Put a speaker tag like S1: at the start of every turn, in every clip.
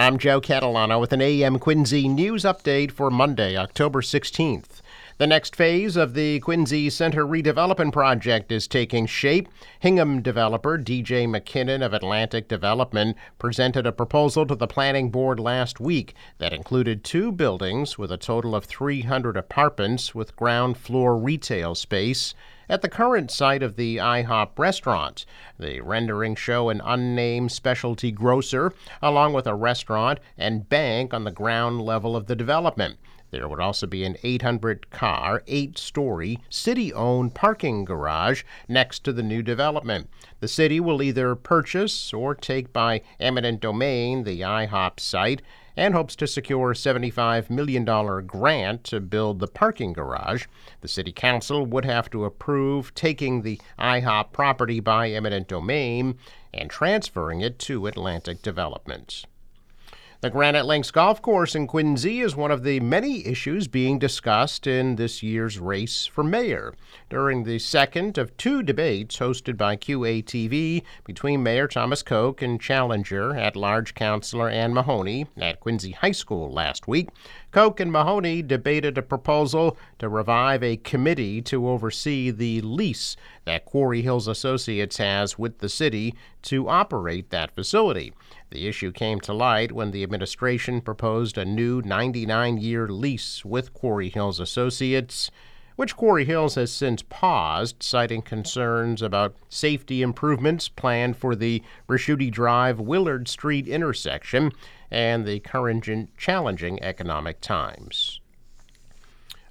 S1: I'm Joe Catalano with an AM Quincy news update for Monday, October 16th. The next phase of the Quincy Center redevelopment project is taking shape. Hingham developer DJ McKinnon of Atlantic Development presented a proposal to the planning board last week that included two buildings with a total of 300 apartments with ground floor retail space at the current site of the IHOP restaurant. The renderings show an unnamed specialty grocer along with a restaurant and bank on the ground level of the development. There would also be an 800 car, eight story, city owned parking garage next to the new development. The city will either purchase or take by eminent domain the IHOP site and hopes to secure a $75 million grant to build the parking garage. The City Council would have to approve taking the IHOP property by eminent domain and transferring it to Atlantic Development. The Granite Links Golf Course in Quincy is one of the many issues being discussed in this year's race for mayor. During the second of two debates hosted by QATV between Mayor Thomas Koch and challenger at large Councilor Ann Mahoney at Quincy High School last week, Koch and Mahoney debated a proposal to revive a committee to oversee the lease that Quarry Hills Associates has with the city to operate that facility. The issue came to light when the administration proposed a new 99 year lease with Quarry Hills Associates which Quarry Hills has since paused, citing concerns about safety improvements planned for the Ricciuti Drive Willard Street intersection and the current challenging economic times.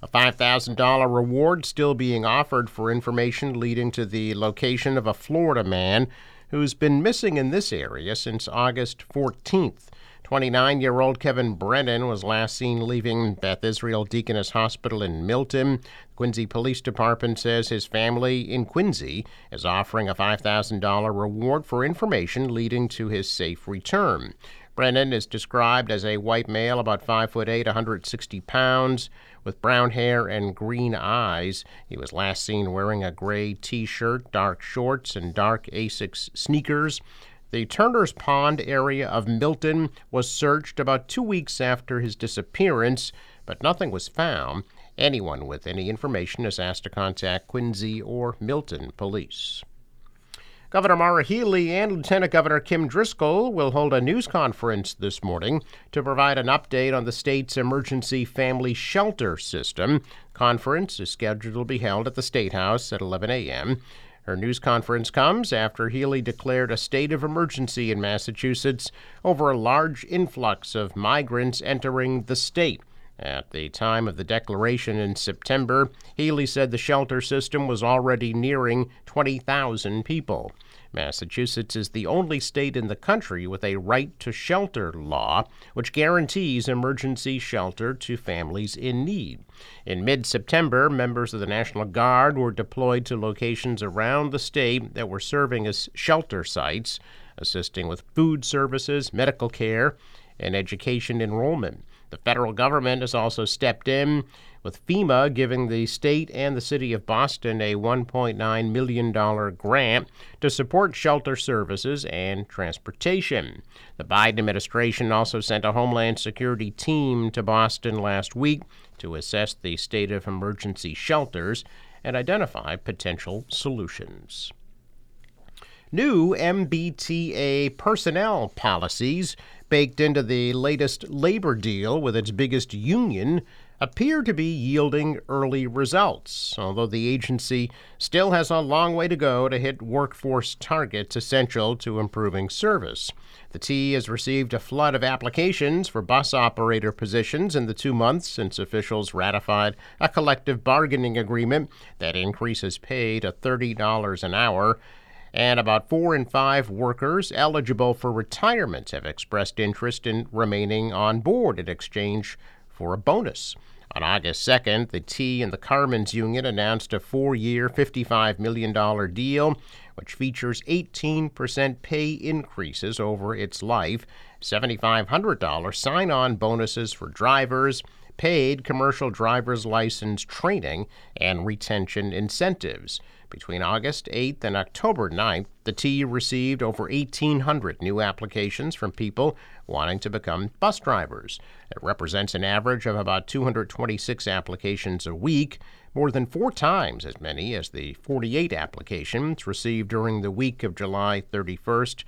S1: A $5,000 reward still being offered for information leading to the location of a Florida man who's been missing in this area since August 14th. 29 year old Kevin Brennan was last seen leaving Beth Israel Deaconess Hospital in Milton. Quincy Police Department says his family in Quincy is offering a $5,000 reward for information leading to his safe return. Brennan is described as a white male, about 5 foot 8, 160 pounds, with brown hair and green eyes. He was last seen wearing a gray t shirt, dark shorts, and dark Asics sneakers. The Turner's Pond area of Milton was searched about two weeks after his disappearance, but nothing was found. Anyone with any information is asked to contact Quincy or Milton police. Governor Maura Healey and Lieutenant Governor Kim Driscoll will hold a news conference this morning to provide an update on the state's emergency family shelter system. Conference is scheduled to be held at the State House at 11 a.m. Her news conference comes after Healey declared a state of emergency in Massachusetts over a large influx of migrants entering the state. At the time of the declaration in September, Healey said the shelter system was already nearing 20,000 people. Massachusetts is the only state in the country with a right to shelter law, which guarantees emergency shelter to families in need. In mid September, members of the National Guard were deployed to locations around the state that were serving as shelter sites, assisting with food services, medical care, and education enrollment. The federal government has also stepped in with FEMA giving the state and the city of Boston a $1.9 million grant to support shelter services and transportation. The Biden administration also sent a Homeland Security team to Boston last week to assess the state of emergency shelters and identify potential solutions. New MBTA personnel policies baked into the latest labor deal with its biggest union appear to be yielding early results, although the agency still has a long way to go to hit workforce targets essential to improving service. The T has received a flood of applications for bus operator positions in the two months since officials ratified a collective bargaining agreement that increases pay to $30 an hour and about four in five workers eligible for retirement have expressed interest in remaining on board in exchange for a bonus. On August 2nd, the T and the Carmen's Union announced a four year, $55 million deal, which features 18% pay increases over its life, $7,500 sign on bonuses for drivers, paid commercial driver's license training and retention incentives. Between August 8th and October 9th, the T received over 1,800 new applications from people wanting to become bus drivers. It represents an average of about 226 applications a week, more than four times as many as the 48 applications received during the week of July 31st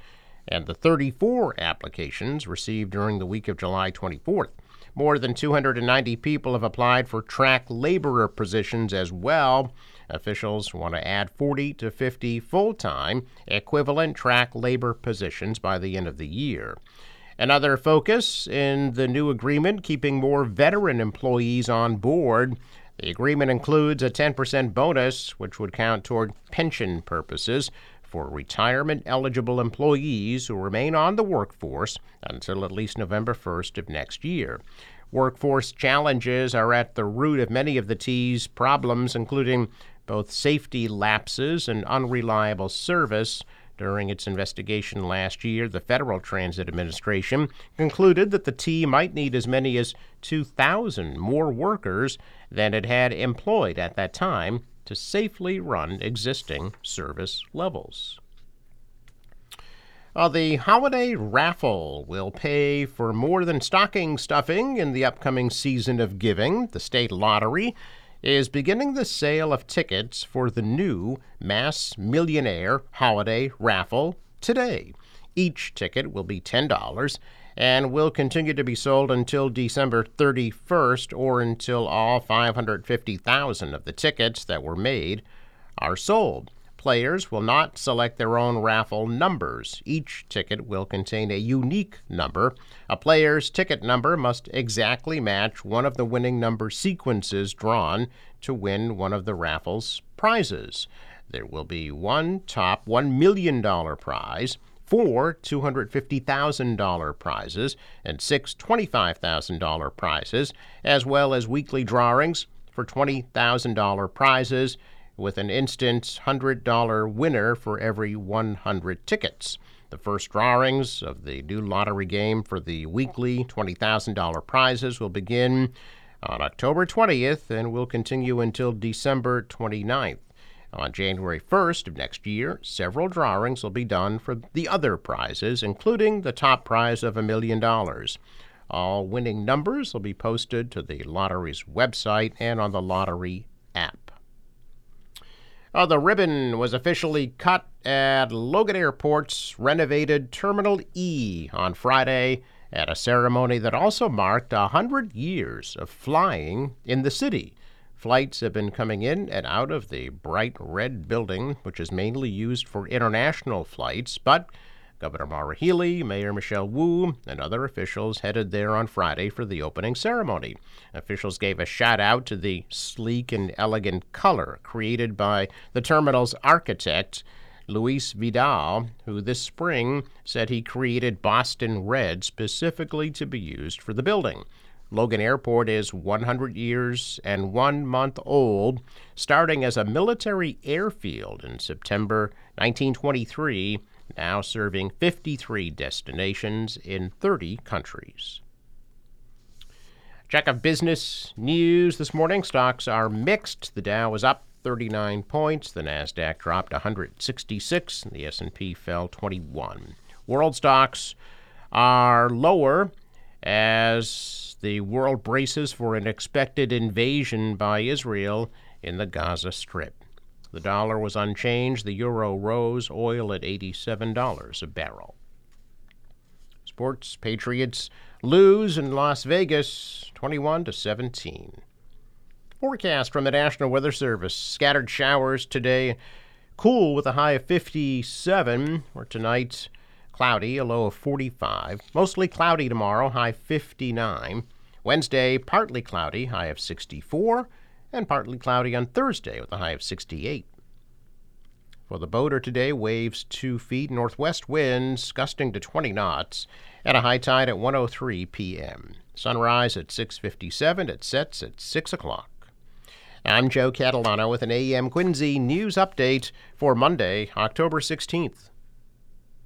S1: and the 34 applications received during the week of July 24th. More than 290 people have applied for track laborer positions as well. Officials want to add 40 to 50 full time equivalent track labor positions by the end of the year. Another focus in the new agreement keeping more veteran employees on board. The agreement includes a 10% bonus, which would count toward pension purposes for retirement eligible employees who remain on the workforce until at least November 1st of next year. Workforce challenges are at the root of many of the T's problems, including both safety lapses and unreliable service. During its investigation last year, the Federal Transit Administration concluded that the T might need as many as 2,000 more workers than it had employed at that time to safely run existing service levels. Uh, the holiday raffle will pay for more than stocking stuffing in the upcoming season of giving. The state lottery is beginning the sale of tickets for the new Mass Millionaire Holiday Raffle today. Each ticket will be $10 and will continue to be sold until December 31st or until all 550,000 of the tickets that were made are sold. Players will not select their own raffle numbers. Each ticket will contain a unique number. A player's ticket number must exactly match one of the winning number sequences drawn to win one of the raffle's prizes. There will be one top $1 million prize, four $250,000 prizes, and six $25,000 prizes, as well as weekly drawings for $20,000 prizes with an instant $100 winner for every 100 tickets. The first drawings of the new lottery game for the weekly $20,000 prizes will begin on October 20th and will continue until December 29th. On January 1st of next year, several drawings will be done for the other prizes, including the top prize of a million dollars. All winning numbers will be posted to the lottery's website and on the lottery app. Uh, the ribbon was officially cut at Logan Airport's renovated Terminal E on Friday at a ceremony that also marked a hundred years of flying in the city. Flights have been coming in and out of the bright red building, which is mainly used for international flights, but Governor Maura Healey, Mayor Michelle Wu, and other officials headed there on Friday for the opening ceremony. Officials gave a shout out to the sleek and elegant color created by the terminal's architect, Luis Vidal, who this spring said he created Boston Red specifically to be used for the building. Logan Airport is 100 years and one month old, starting as a military airfield in September 1923 now serving 53 destinations in 30 countries. Check of business news this morning. Stocks are mixed. The Dow was up 39 points, the Nasdaq dropped 166, and the S&P fell 21. World stocks are lower as the world braces for an expected invasion by Israel in the Gaza Strip. The dollar was unchanged. The euro rose. Oil at $87 a barrel. Sports Patriots lose in Las Vegas 21 to 17. Forecast from the National Weather Service. Scattered showers today. Cool with a high of 57. Or tonight, cloudy, a low of 45. Mostly cloudy tomorrow, high 59. Wednesday, partly cloudy, high of 64 and partly cloudy on Thursday with a high of 68. For the boater today, waves 2 feet, northwest winds gusting to 20 knots, and a high tide at 1:03 p.m. Sunrise at 6:57. It sets at 6 o'clock. I'm Joe Catalano with an AM Quincy news update for Monday, October 16th.